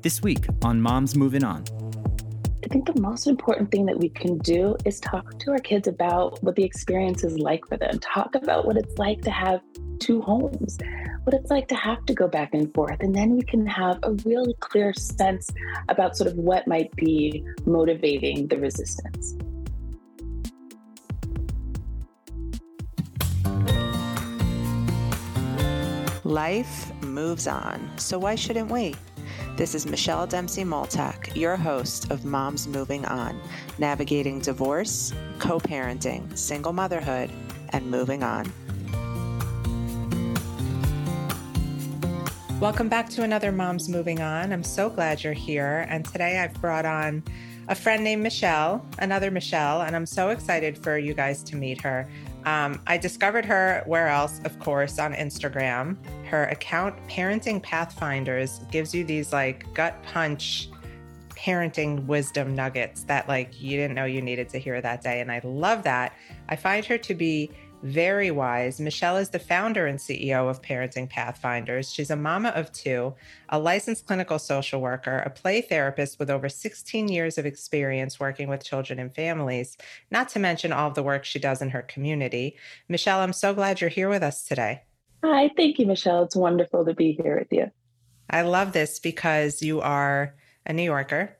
This week on Moms Moving On. I think the most important thing that we can do is talk to our kids about what the experience is like for them. Talk about what it's like to have two homes, what it's like to have to go back and forth. And then we can have a really clear sense about sort of what might be motivating the resistance. Life moves on, so why shouldn't we? This is Michelle Dempsey Multack, your host of Moms Moving On, navigating divorce, co parenting, single motherhood, and moving on. Welcome back to another Moms Moving On. I'm so glad you're here. And today I've brought on a friend named Michelle, another Michelle, and I'm so excited for you guys to meet her. Um, I discovered her where else? Of course, on Instagram. Her account, Parenting Pathfinders, gives you these like gut punch parenting wisdom nuggets that like you didn't know you needed to hear that day. And I love that. I find her to be very wise. Michelle is the founder and CEO of Parenting Pathfinders. She's a mama of two, a licensed clinical social worker, a play therapist with over 16 years of experience working with children and families, not to mention all of the work she does in her community. Michelle, I'm so glad you're here with us today. Hi, thank you, Michelle. It's wonderful to be here with you. I love this because you are a New Yorker.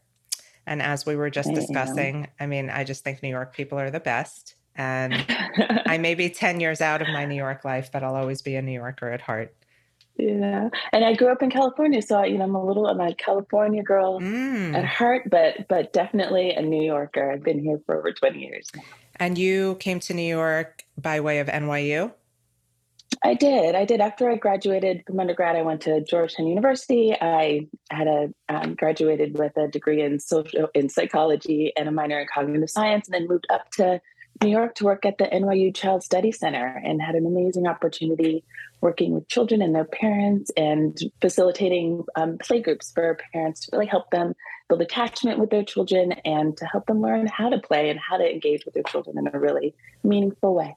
And as we were just discussing, I mean, I just think New York people are the best. And I may be 10 years out of my New York life, but I'll always be a New Yorker at heart. Yeah. And I grew up in California. So, you know, I'm a little, I'm a California girl mm. at heart, but, but definitely a New Yorker. I've been here for over 20 years. And you came to New York by way of NYU? I did. I did. After I graduated from undergrad, I went to Georgetown University. I had a um, graduated with a degree in social in psychology and a minor in cognitive science, and then moved up to New York to work at the NYU Child Study Center and had an amazing opportunity working with children and their parents and facilitating um, play groups for parents to really help them build attachment with their children and to help them learn how to play and how to engage with their children in a really meaningful way.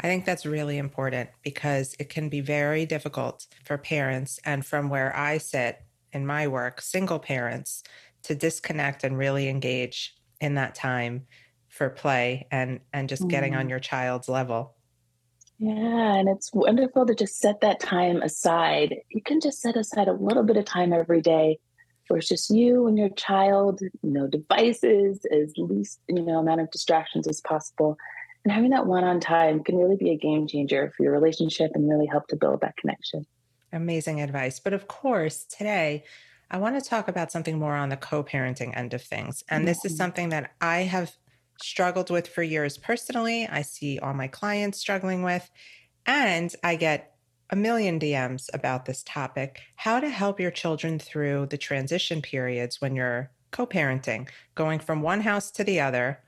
I think that's really important because it can be very difficult for parents and from where I sit in my work, single parents, to disconnect and really engage in that time for play and and just mm. getting on mm. your child's level yeah and it's wonderful to just set that time aside you can just set aside a little bit of time every day where it's just you and your child no devices as least you know amount of distractions as possible and having that one-on time can really be a game changer for your relationship and really help to build that connection amazing advice but of course today I want to talk about something more on the co parenting end of things. And this is mm-hmm. something that I have struggled with for years personally. I see all my clients struggling with, and I get a million DMs about this topic how to help your children through the transition periods when you're co parenting, going from one house to the other,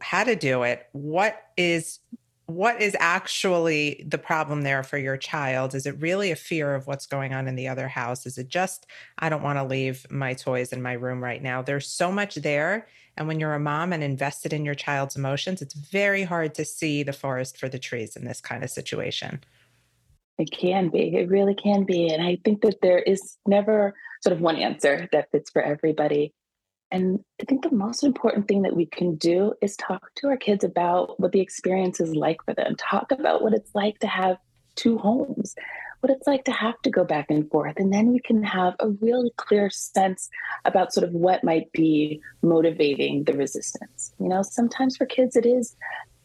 how to do it, what is what is actually the problem there for your child? Is it really a fear of what's going on in the other house? Is it just, I don't want to leave my toys in my room right now? There's so much there. And when you're a mom and invested in your child's emotions, it's very hard to see the forest for the trees in this kind of situation. It can be. It really can be. And I think that there is never sort of one answer that fits for everybody. And I think the most important thing that we can do is talk to our kids about what the experience is like for them. Talk about what it's like to have two homes, what it's like to have to go back and forth. And then we can have a really clear sense about sort of what might be motivating the resistance. You know, sometimes for kids, it is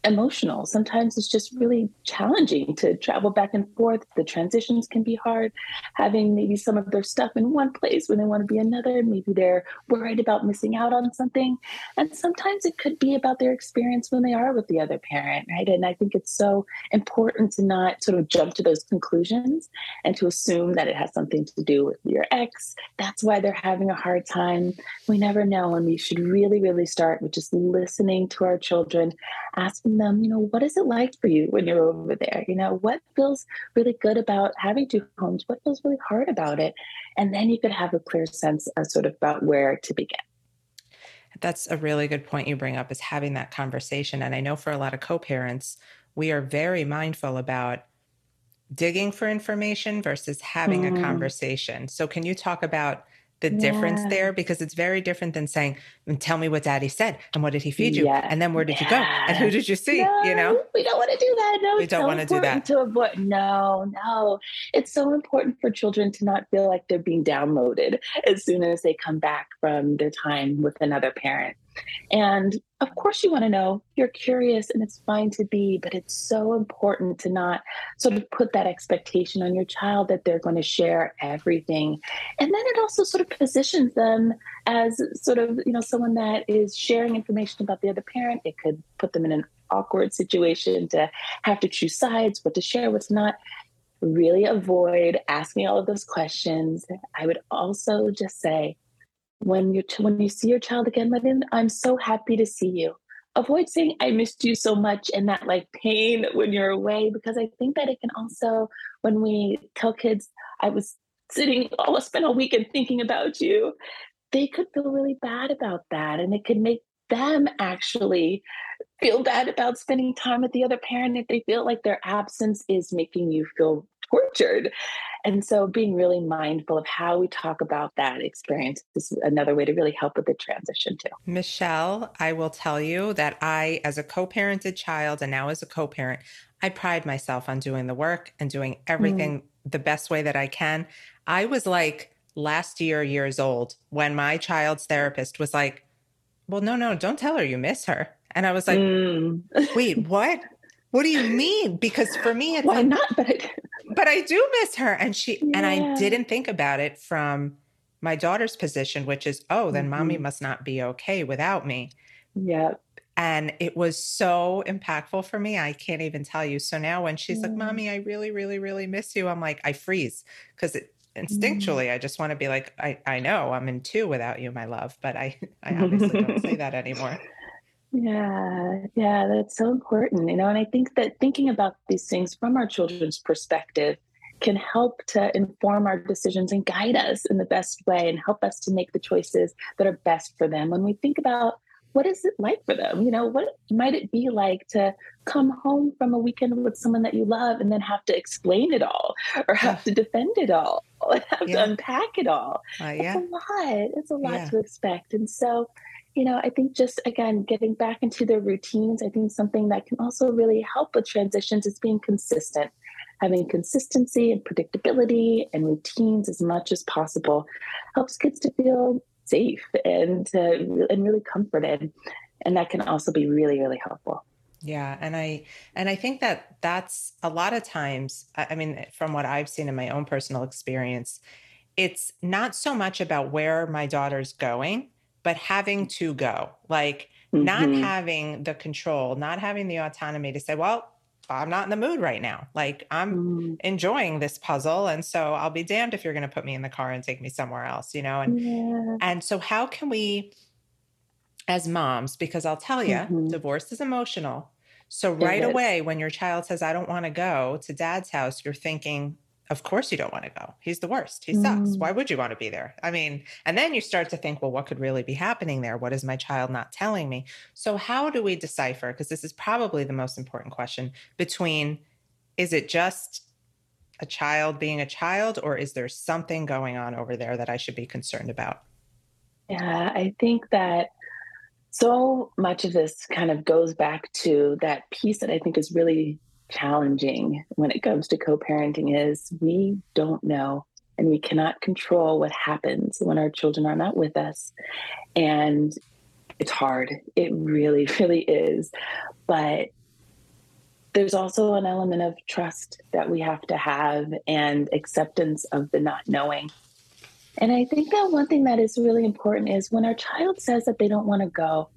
emotional. Sometimes it's just mm-hmm. really challenging to travel back and forth. The transitions can be hard. Having maybe some of their stuff in one place when they want to be another, maybe they're worried about missing out on something. And sometimes it could be about their experience when they are with the other parent, right? And I think it's so important to not sort of jump to those conclusions and to assume that it has something to do with your ex. That's why they're having a hard time. We never know. And we should really, really start with just listening to our children, asking asking them, you know, what is it like for you when you're over there? You know, what feels really good about having two homes? What feels really hard about it? And then you could have a clear sense of sort of about where to begin. That's a really good point you bring up is having that conversation. And I know for a lot of co parents, we are very mindful about digging for information versus having mm. a conversation. So, can you talk about the yeah. difference there because it's very different than saying, mm, "Tell me what Daddy said and what did he feed you, yeah. and then where did yeah. you go and who did you see?" No, you know, we don't want to do that. No, we don't so want to do that. To avoid, no, no, it's so important for children to not feel like they're being downloaded as soon as they come back from their time with another parent. And of course, you want to know, you're curious, and it's fine to be, but it's so important to not sort of put that expectation on your child that they're going to share everything. And then it also sort of positions them as sort of, you know, someone that is sharing information about the other parent. It could put them in an awkward situation to have to choose sides, what to share, what's not really avoid asking all of those questions. I would also just say, when you when you see your child again, Madin, I'm so happy to see you. Avoid saying I missed you so much and that like pain when you're away because I think that it can also when we tell kids I was sitting all spent a weekend thinking about you, they could feel really bad about that and it could make them actually feel bad about spending time with the other parent if they feel like their absence is making you feel tortured. And so being really mindful of how we talk about that experience is another way to really help with the transition too. Michelle, I will tell you that I, as a co parented child and now as a co parent, I pride myself on doing the work and doing everything mm. the best way that I can. I was like last year, years old, when my child's therapist was like, Well, no, no, don't tell her you miss her. And I was like, mm. Wait, what? What do you mean? Because for me, it's why like, not? But I, but I do miss her, and she yeah. and I didn't think about it from my daughter's position, which is, oh, then mm-hmm. mommy must not be okay without me. Yep. And it was so impactful for me. I can't even tell you. So now when she's like, Mommy, I really, really, really miss you, I'm like, I freeze because mm. instinctually mm. I just want to be like, I, I know I'm in two without you, my love, but I, I obviously don't say that anymore. Yeah, yeah, that's so important, you know. And I think that thinking about these things from our children's perspective can help to inform our decisions and guide us in the best way and help us to make the choices that are best for them. When we think about what is it like for them, you know, what might it be like to come home from a weekend with someone that you love and then have to explain it all or have to defend it all or have yeah. to unpack it all? Uh, yeah. It's a lot. It's a lot yeah. to expect. And so you know, I think just again, getting back into their routines, I think something that can also really help with transitions is being consistent. Having consistency and predictability and routines as much as possible helps kids to feel safe and uh, and really comforted, and that can also be really really helpful. Yeah, and I and I think that that's a lot of times. I mean, from what I've seen in my own personal experience, it's not so much about where my daughter's going but having to go, like mm-hmm. not having the control, not having the autonomy to say, well, I'm not in the mood right now. Like I'm mm. enjoying this puzzle. And so I'll be damned if you're going to put me in the car and take me somewhere else, you know? And, yeah. and so how can we, as moms, because I'll tell you, mm-hmm. divorce is emotional. So right away, when your child says, I don't want to go to dad's house, you're thinking, of course you don't want to go. He's the worst. He sucks. Mm. Why would you want to be there? I mean, and then you start to think, well, what could really be happening there? What is my child not telling me? So, how do we decipher? Because this is probably the most important question between is it just a child being a child, or is there something going on over there that I should be concerned about? Yeah, I think that so much of this kind of goes back to that piece that I think is really challenging when it comes to co-parenting is we don't know and we cannot control what happens when our children are not with us. And it's hard. It really really is. But there's also an element of trust that we have to have and acceptance of the not knowing. And i think that one thing that is really important is when our child says that they don't want to go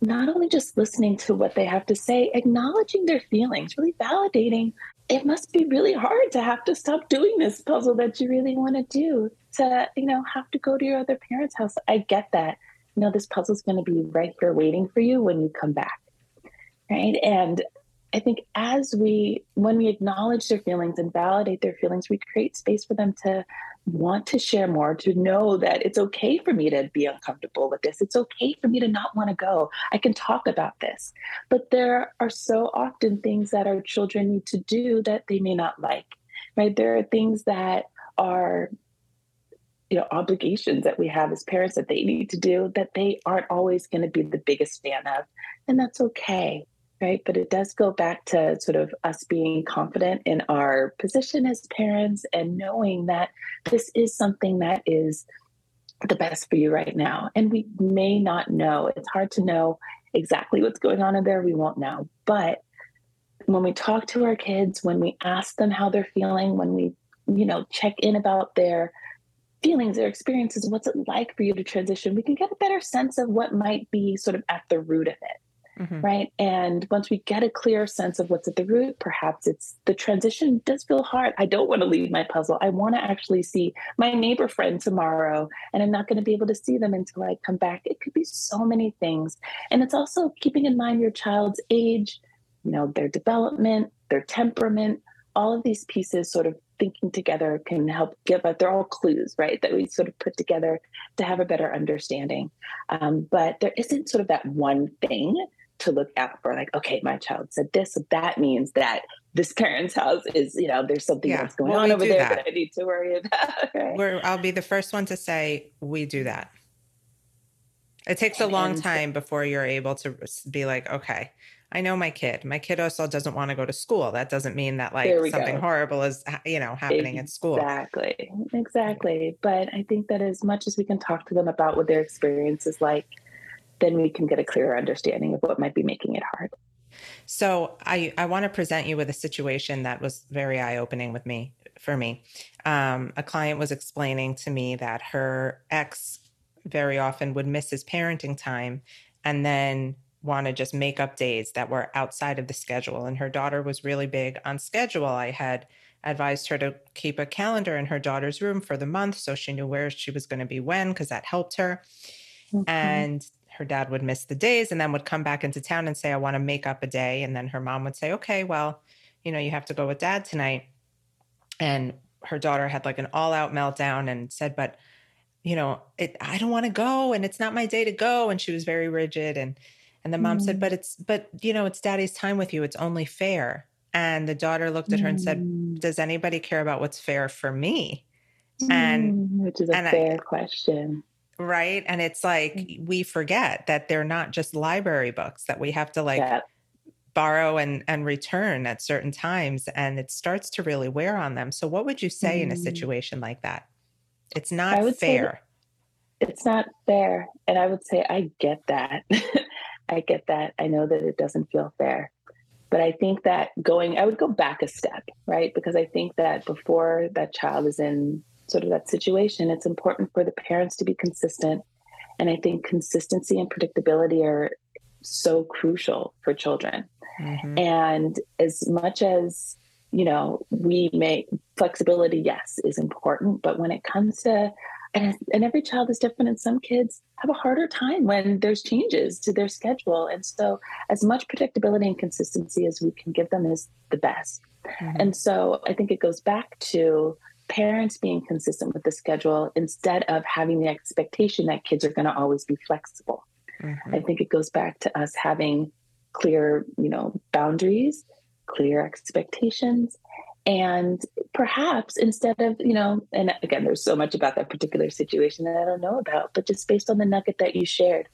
not only just listening to what they have to say, acknowledging their feelings, really validating. It must be really hard to have to stop doing this puzzle that you really want to do, to, you know, have to go to your other parents' house. I get that. You know, this puzzle's going to be right here waiting for you when you come back. Right. And I think as we, when we acknowledge their feelings and validate their feelings, we create space for them to want to share more, to know that it's okay for me to be uncomfortable with this. It's okay for me to not want to go. I can talk about this. But there are so often things that our children need to do that they may not like, right? There are things that are you know obligations that we have as parents that they need to do that they aren't always going to be the biggest fan of and that's okay right? But it does go back to sort of us being confident in our position as parents and knowing that this is something that is the best for you right now. And we may not know. It's hard to know exactly what's going on in there. We won't know. But when we talk to our kids when we ask them how they're feeling when we you know check in about their feelings their experiences what's it like for you to transition we can get a better sense of what might be sort of at the root of it mm-hmm. right? And once we get a clear sense of what's at the root perhaps it's the transition does feel hard. I don't want to leave my puzzle. I want to actually see my neighbor friend tomorrow and i'm not going to be able to see them until i come back. It could be so many things. And it's also keeping in mind your child's age you know their development their temperament. All of these pieces sort of thinking together can help give us they're all clues right that we sort of put together to have a better understanding. Um, but there isn't sort of that one thing to look out for like okay my child said this so that means that this parent's house is you know there's something yeah. that's going well, on over there that. that. i need to worry about right? We're, i'll be the first one to say we do that it takes a long time before you're able to be like okay I know my kid. My kid also doesn't want to go to school. That doesn't mean that like something go. horrible is you know happening exactly. at school. Exactly. Exactly. But I think that as much as we can talk to them about what their experience is like, then we can get a clearer understanding of what might be making it hard. So I I want to present you with a situation that was very eye opening with me for me. Um, a client was explaining to me that her ex very often would miss his parenting time and then want to just make up days that were outside of the schedule. And her daughter was really big on schedule. I had advised her to keep a calendar in her daughter's room for the month so she knew where she was going to be when, because that helped her. Mm-hmm. And her dad would miss the days and then would come back into town and say, I want to make up a day. And then her mom would say, Okay, well, you know, you have to go with dad tonight. And her daughter had like an all out meltdown and said, But, you know, it, I don't want to go and it's not my day to go. And she was very rigid. And and the mom mm. said, but it's, but you know, it's daddy's time with you. It's only fair. And the daughter looked at her and said, mm. does anybody care about what's fair for me? And, mm, which is a fair I, question. Right. And it's like, mm. we forget that they're not just library books that we have to like, yeah borrow and and return at certain times and it starts to really wear on them so what would you say mm. in a situation like that it's not fair it's not fair and i would say i get that I get that. I know that it doesn't feel fair. But I think that going, I would go back a step, right? Because I think that before that child is in sort of that situation, it's important for the parents to be consistent. And I think consistency and predictability are so crucial for children. Mm-hmm. And as much as, you know, we make flexibility, yes, is important. But when it comes to and, and every child is different and some kids have a harder time when there's changes to their schedule and so as much predictability and consistency as we can give them is the best mm-hmm. and so i think it goes back to parents being consistent with the schedule instead of having the expectation that kids are going to always be flexible mm-hmm. i think it goes back to us having clear you know boundaries clear expectations and perhaps instead of you know and again there's so much about that particular situation that i don't know about but just based on the nugget that you shared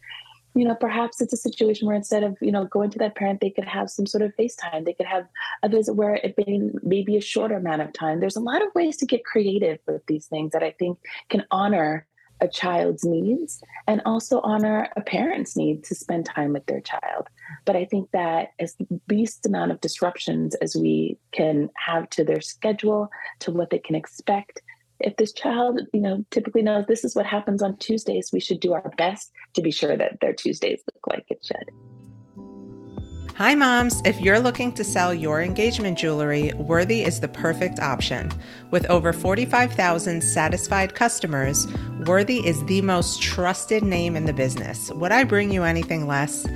you know perhaps it's a situation where instead of you know going to that parent they could have some sort of facetime they could have a visit where it may, may be a shorter amount of time there's a lot of ways to get creative with these things that i think can honor a child's needs and also honor a parent's need to spend time with their child. But I think that as least amount of disruptions as we can have to their schedule, to what they can expect. If this child, you know, typically knows this is what happens on Tuesdays, we should do our best to be sure that their Tuesdays look like it should. Hi, moms. If you're looking to sell your engagement jewelry, Worthy is the perfect option. With over 45,000 satisfied customers, Worthy is the most trusted name in the business. Would I bring you anything less?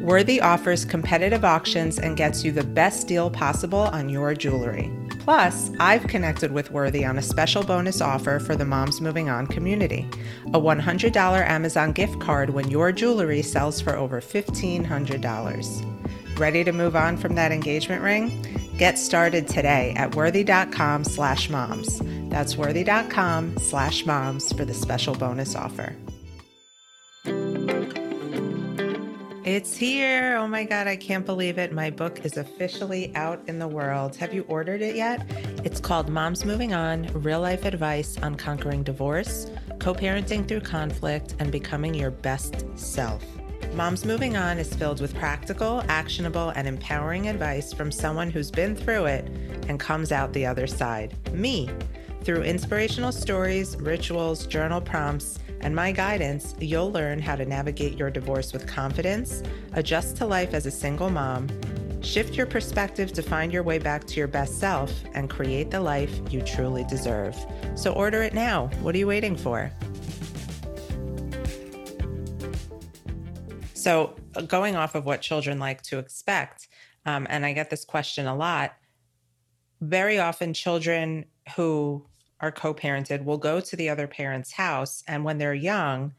Worthy offers competitive auctions and gets you the best deal possible on your jewelry. Plus, I've connected with Worthy on a special bonus offer for the Moms Moving On community a $100 Amazon gift card when your jewelry sells for over $1,500. Ready to move on from that engagement ring? Get started today at worthy.com slash moms. That's worthy.com slash moms for the special bonus offer. It's here. Oh my God, I can't believe it. My book is officially out in the world. Have you ordered it yet? It's called Moms Moving On Real Life Advice on Conquering Divorce, Co parenting through conflict, and becoming your best self. Moms Moving On is filled with practical, actionable, and empowering advice from someone who's been through it and comes out the other side me. Through inspirational stories, rituals, journal prompts, and my guidance, you'll learn how to navigate your divorce with confidence, adjust to life as a single mom, shift your perspective to find your way back to your best self, and create the life you truly deserve. So order it now. What are you waiting for? So, uh, going off of what children like to expect, um, and I get this question a lot, very often children who are co-parented will go to the other parent's house and when they're young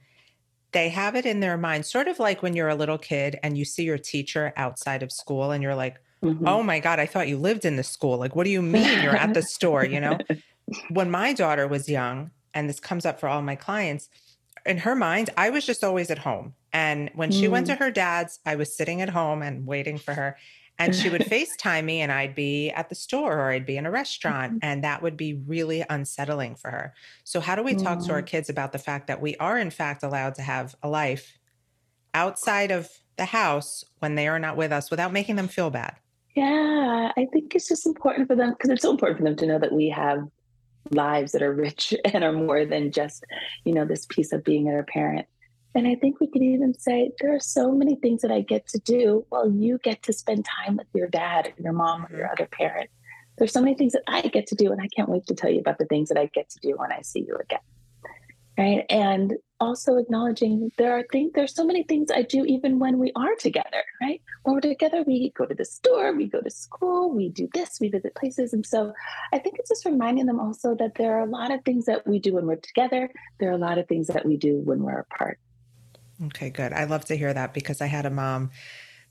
they have it in their mind sort of like when you're a little kid and you see your teacher outside of school and you're like mm-hmm. oh my god i thought you lived in the school like what do you mean you're at the store you know when my daughter was young and this comes up for all my clients in her mind i was just always at home and when she mm. went to mm. her dad's i was sitting at home and waiting for her and she would FaceTime me and I'd be at the store or I'd be in a restaurant mm-hmm. and that would be really unsettling for her. So how do we talk to our mm. kids about the fact that we are in fact allowed to have a life outside of the house when they are not with us without making them feel bad? Yeah, I think it's just important for them because it's so important for them to know that we have lives that are rich and are more than just, you know, this piece of being a parent. And I think we can even say there are so many things that I get to do while you get to spend time with your dad or your mom or your mm-hmm. other parent. There's so many things that I get to do, and I can't wait to tell you about the things that I get to do when I see you again. Right. And also acknowledging there are things, there's so many things I do even when we are together, right? When we're together, we go to the store, we go to school, we do this, we visit places. And so I think it's just reminding them also that there are a lot of things that we do when we're together. There are a lot of things that we do when we're apart. Okay, good. I love to hear that because I had a mom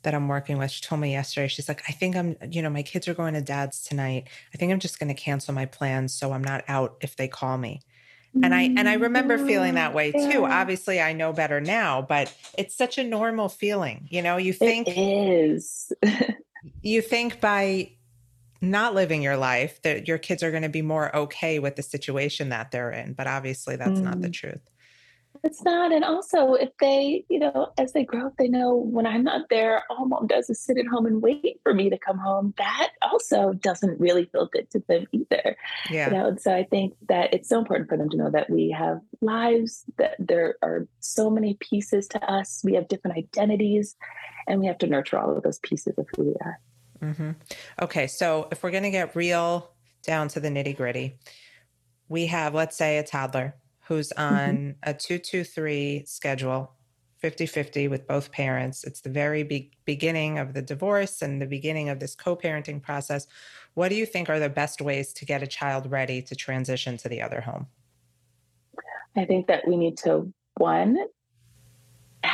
that I'm working with. She told me yesterday, she's like, I think I'm, you know, my kids are going to dad's tonight. I think I'm just going to cancel my plans so I'm not out if they call me. And I and I remember feeling that way too. Obviously, I know better now, but it's such a normal feeling. You know, you think it is. you think by not living your life that your kids are going to be more okay with the situation that they're in, but obviously that's mm. not the mm. truth. It's not. And also, if they, you know, as they grow up, they know when I'm not there, all mom does is sit at home and wait for me to come home. That also doesn't really feel good to them either. Yeah. You know, and so I think that it's so important for them to know that we have lives, that there are so many pieces to us. We have different identities, and we have to nurture all of those pieces of who we are. Mm-hmm. Okay. So if we're going to get real down to the nitty gritty, we have, let's say, a toddler who's mm-hmm. on mm-hmm. a 223 schedule 50-50 with both parents it's the very be- beginning of the divorce and the beginning of this co-parenting process what do you think are the best ways to get a child ready to transition to the other home i think that we need to one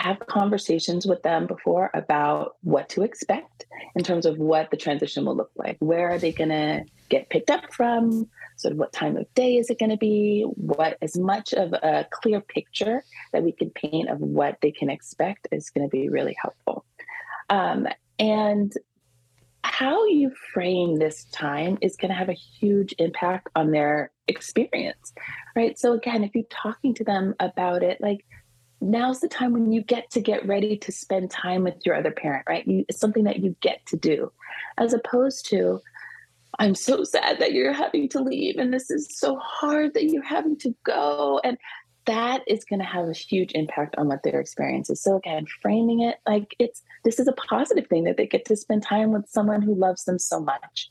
have conversations with them before about what to expect in terms of what the transition will look like where are they going to get picked up from sort of what time of day is it going to be, what as much of a clear picture that we can paint of what they can expect is going to be really helpful. Um, and how you frame this time is going to have a huge impact on their experience, right? So, again, if you're talking to them about it, like now's the time when you get to get ready to spend time with your other parent, right? You, it's something that you get to do, as opposed to, I'm so sad that you're having to leave and this is so hard that you're having to go. And that is going to have a huge impact on what their experience is. So again, framing it like it's this is a positive thing that they get to spend time with someone who loves them so much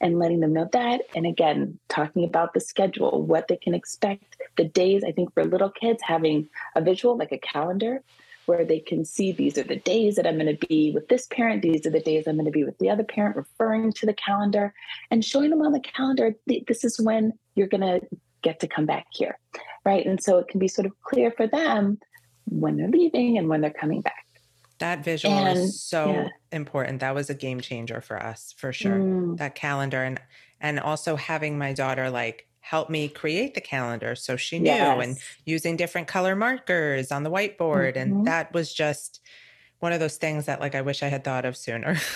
and letting them know that. And again, talking about the schedule, what they can expect, the days. I think for little kids, having a visual like a calendar where they can see these are the days that I'm going to be with this parent, these are the days I'm going to be with the other parent, referring to the calendar and showing them on the calendar, this is when you're going to get to come back here. Right. And so it can be sort of clear for them when they're leaving and when they're coming back. That visual and, is so yeah. important. That was a game changer for us for sure. Mm. That calendar and and also having my daughter like help me create the calendar. So she knew yes. and using different color markers on the whiteboard. Mm-hmm. And that was just one of those things that like I wish I had thought of sooner.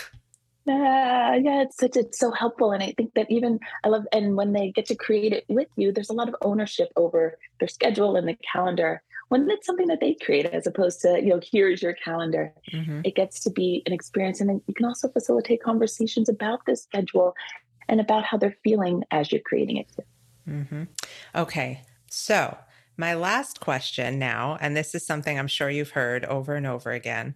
Yeah, yeah, it's such it's so helpful, and I think that even I love and when they get to create it with you, there's a lot of ownership over their schedule and the calendar. When it's something that they create, as opposed to you know, here's your calendar, mm-hmm. it gets to be an experience, and then you can also facilitate conversations about the schedule and about how they're feeling as you're creating it too. Mm-hmm. Okay, so my last question now, and this is something I'm sure you've heard over and over again.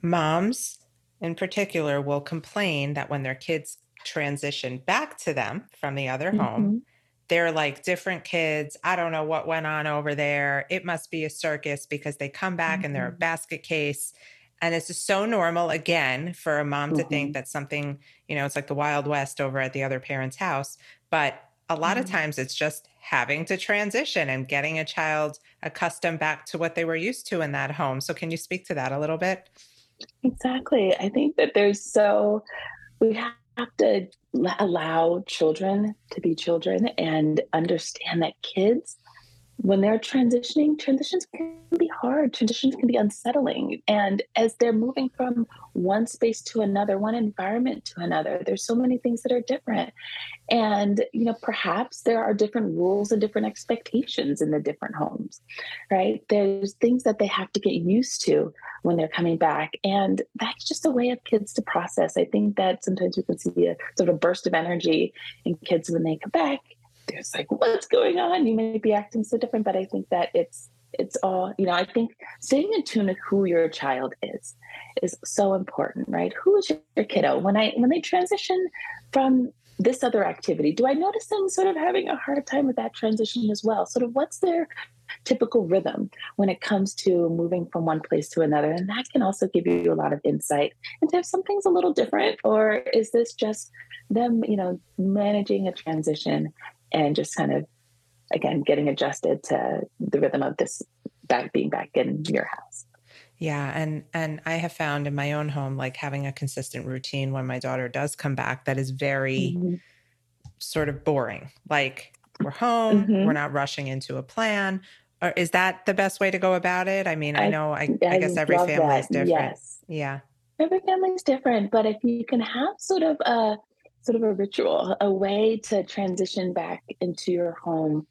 Moms in particular will complain that when their kids transition back to them from the other mm-hmm. home, they're like different kids. I don't know what went on over there. It must be a circus because they come back mm-hmm. and they're a mm-hmm. basket case. And it's just so normal again for a mom mm-hmm. to think mm-hmm. that something, you know, it's like the Wild West over at the other parent's house. But a lot of mm-hmm. times it's just having to transition and getting a child accustomed back to what they were used to in that home. So, can you speak to that a little bit? Exactly. I think that there's so, we have to allow children to be children and understand that kids when they're transitioning, transitions can be hard. Transitions can be unsettling. And as they're moving from one space to another, one environment to another, there's so many things that are different. And, you know, perhaps there are different rules and different expectations in the different homes, right? There's things that they have to get used to when they're coming back. And that's just a way of kids to process. I think that sometimes we can see a sort of burst of energy in kids when they come back there's like what's going on? You may be acting so different but i think that it's it's all you know i think staying in tune with who your child is is so important right? Who is your kiddo? When i when they transition from this other activity do i notice them sort of having a hard time with that transition as well? Sort of what's their typical rhythm when it comes to moving from one place to another? And that can also give you a lot of insight into if something's a little different or is this just them you know managing a transition and just kind of again getting adjusted to the rhythm of this back being back in your house yeah and and i have found in my own home like having a consistent routine when my daughter does come back that is very mm-hmm. sort of boring like we're home mm-hmm. we're not rushing into a plan or is that the best way to go about it i mean i, I know i, I, I guess every family that. is different yes yeah every family is different but if you can have sort of a sort of a ritual, a way to transition back into your home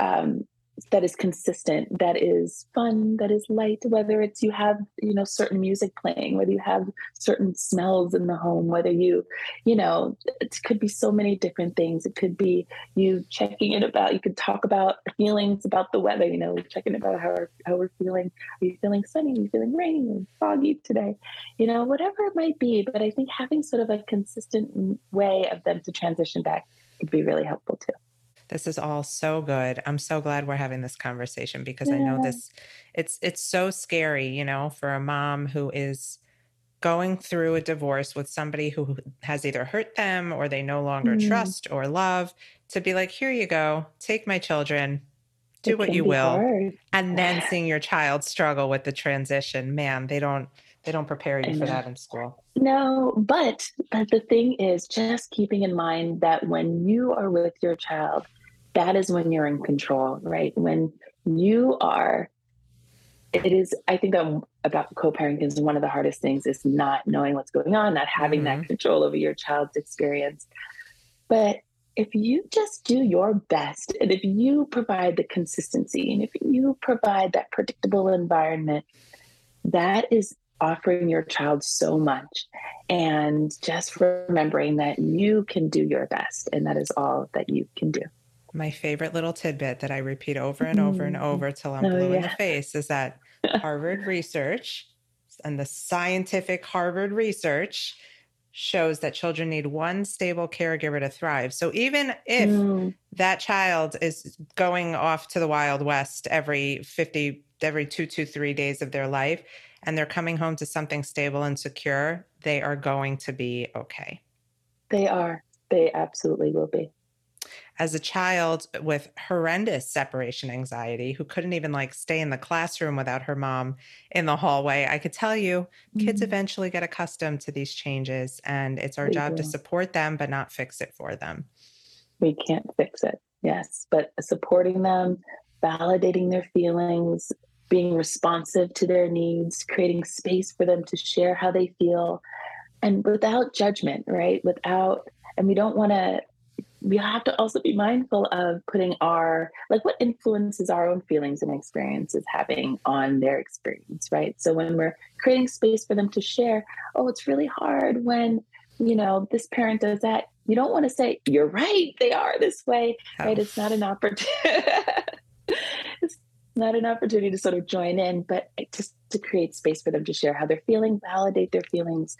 um, that is consistent, that is fun, that is light, whether it's you have, you know, certain music playing, whether you have certain smells in the home, whether you, you know, it could be so many different things. It could be you checking in about, you could talk about feelings about the weather, you know, checking about how, how we're feeling. Are you feeling sunny? Are you feeling rainy and foggy today? You know, whatever it might be. But I think having sort of a consistent way of them to transition back could be really helpful too. This is all so good. I'm so glad we're having this conversation because yeah. I know this it's it's so scary, you know, for a mom who is going through a divorce with somebody who has either hurt them or they no longer mm. trust or love to be like, here you go, take my children, do it what you will. Hard. And then seeing your child struggle with the transition, man, they don't they don't prepare you for that in school. No, but but the thing is just keeping in mind that when you are with your child, that is when you're in control, right? When you are, it is, I think um, about co parenting is one of the hardest things is not knowing what's going on, not having mm-hmm. that control over your child's experience. But if you just do your best and if you provide the consistency and if you provide that predictable environment, that is offering your child so much and just remembering that you can do your best and that is all that you can do my favorite little tidbit that I repeat over and over and mm-hmm. over till I'm oh, blue yeah. in the face is that Harvard research and the scientific Harvard research shows that children need one stable caregiver to thrive. So even if mm. that child is going off to the Wild West every 50, every two to three days of their life, and they're coming home to something stable and secure, they are going to be okay. They are. They absolutely will be as a child with horrendous separation anxiety who couldn't even like stay in the classroom without her mom in the hallway i could tell you mm-hmm. kids eventually get accustomed to these changes and it's our they job do. to support them but not fix it for them We can't fix it. Yes. But supporting them, validating their feelings, being responsive to their needs, creating space for them to share how they feel, and without judgment, right? Without, and we don't want to, we have to also be mindful of putting our, like, what influences our own feelings and experiences having on their experience, right? So when we're creating space for them to share, oh, it's really hard when, you know, this parent does that. You don't want to say, you're right, they are this way, oh. right? It's not an opportunity. it's not an opportunity to sort of join in, but just to create space for them to share how they're feeling, validate their feelings,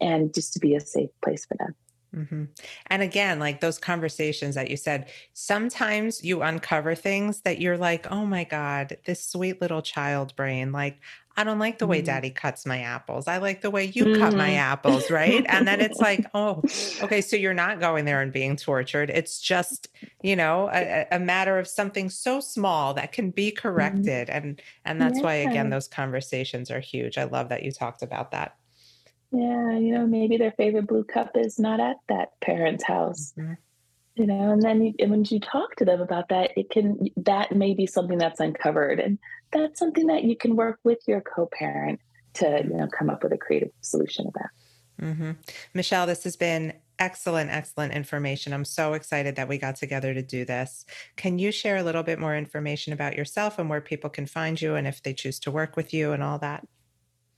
and just to be a safe place for them. Mm-hmm. And again, like those conversations that you said, sometimes you uncover things that you're like, oh my God, this sweet little child brain. Like, I don't like the way mm-hmm. daddy cuts my apples. I like the way you mm-hmm. cut my mm-hmm. apples, right? and then it's like, oh, okay, so you're not going there and being tortured. It's just, you know, a, a matter of something so small that can be mm-hmm. corrected. And and that's yeah. why again those conversations are huge. I love that you talked about that. Yeah, you know, maybe their favorite blue cup is not at that parent's house. Mm-hmm you know and then you, and when you talk to them about that it can that may be something that's uncovered and that's something that you can work with your co-parent to you know come up with a creative solution about mm-hmm. michelle this has been excellent excellent information i'm so excited that we got together to do this can you share a little bit more information about yourself and where people can find you and if they choose to work with you and all that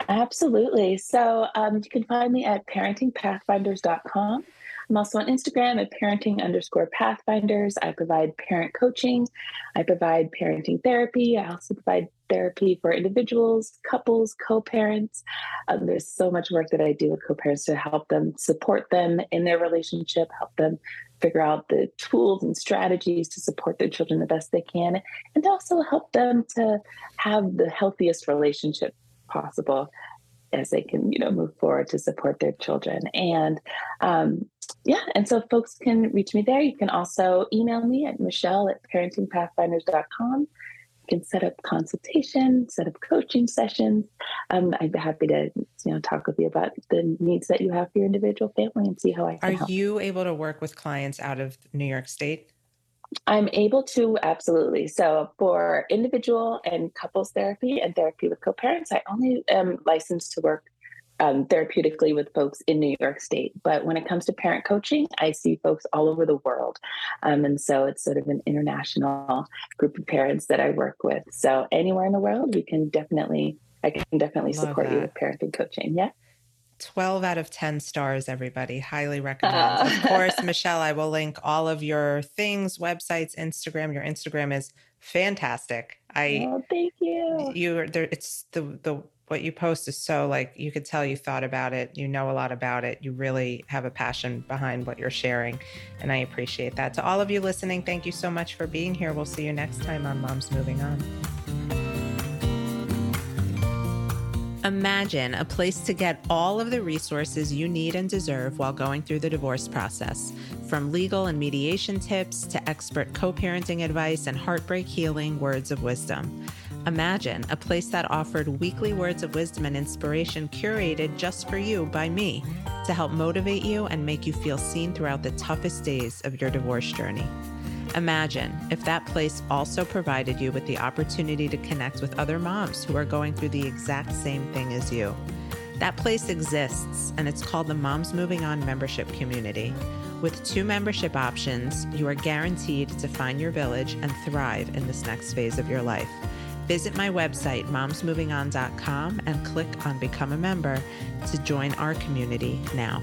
absolutely so um, you can find me at parentingpathfinders.com I'm also on Instagram at parenting underscore pathfinders. I provide parent coaching. I provide parenting therapy. I also provide therapy for individuals, couples, co parents. Um, there's so much work that I do with co parents to help them support them in their relationship, help them figure out the tools and strategies to support their children the best they can, and also help them to have the healthiest relationship possible as they can, you know, move forward to support their children. And um, yeah, and so folks can reach me there. You can also email me at michelle at parentingpathfinders.com. You can set up consultation, set up coaching sessions. Um, I'd be happy to, you know, talk with you about the needs that you have for your individual family and see how I can Are help. you able to work with clients out of New York State? I'm able to absolutely. So for individual and couples therapy and therapy with co-parents, I only am licensed to work um, therapeutically with folks in New York State. But when it comes to parent coaching, I see folks all over the world. Um, and so it's sort of an international group of parents that I work with. So anywhere in the world, we can definitely, I can definitely Love support that. you with parenting coaching. Yeah. 12 out of 10 stars, everybody. Highly recommend. Uh. Of course, Michelle, I will link all of your things, websites, Instagram. Your Instagram is fantastic. I oh, thank you. You there it's the the what you post is so like you could tell you thought about it, you know a lot about it, you really have a passion behind what you're sharing. And I appreciate that. To all of you listening, thank you so much for being here. We'll see you next time on Moms Moving On. Imagine a place to get all of the resources you need and deserve while going through the divorce process, from legal and mediation tips to expert co parenting advice and heartbreak healing words of wisdom. Imagine a place that offered weekly words of wisdom and inspiration curated just for you by me to help motivate you and make you feel seen throughout the toughest days of your divorce journey. Imagine if that place also provided you with the opportunity to connect with other moms who are going through the exact same thing as you. That place exists, and it's called the Moms Moving On membership community. With two membership options, you are guaranteed to find your village and thrive in this next phase of your life. Visit my website, momsmovingon.com, and click on Become a Member to join our community now.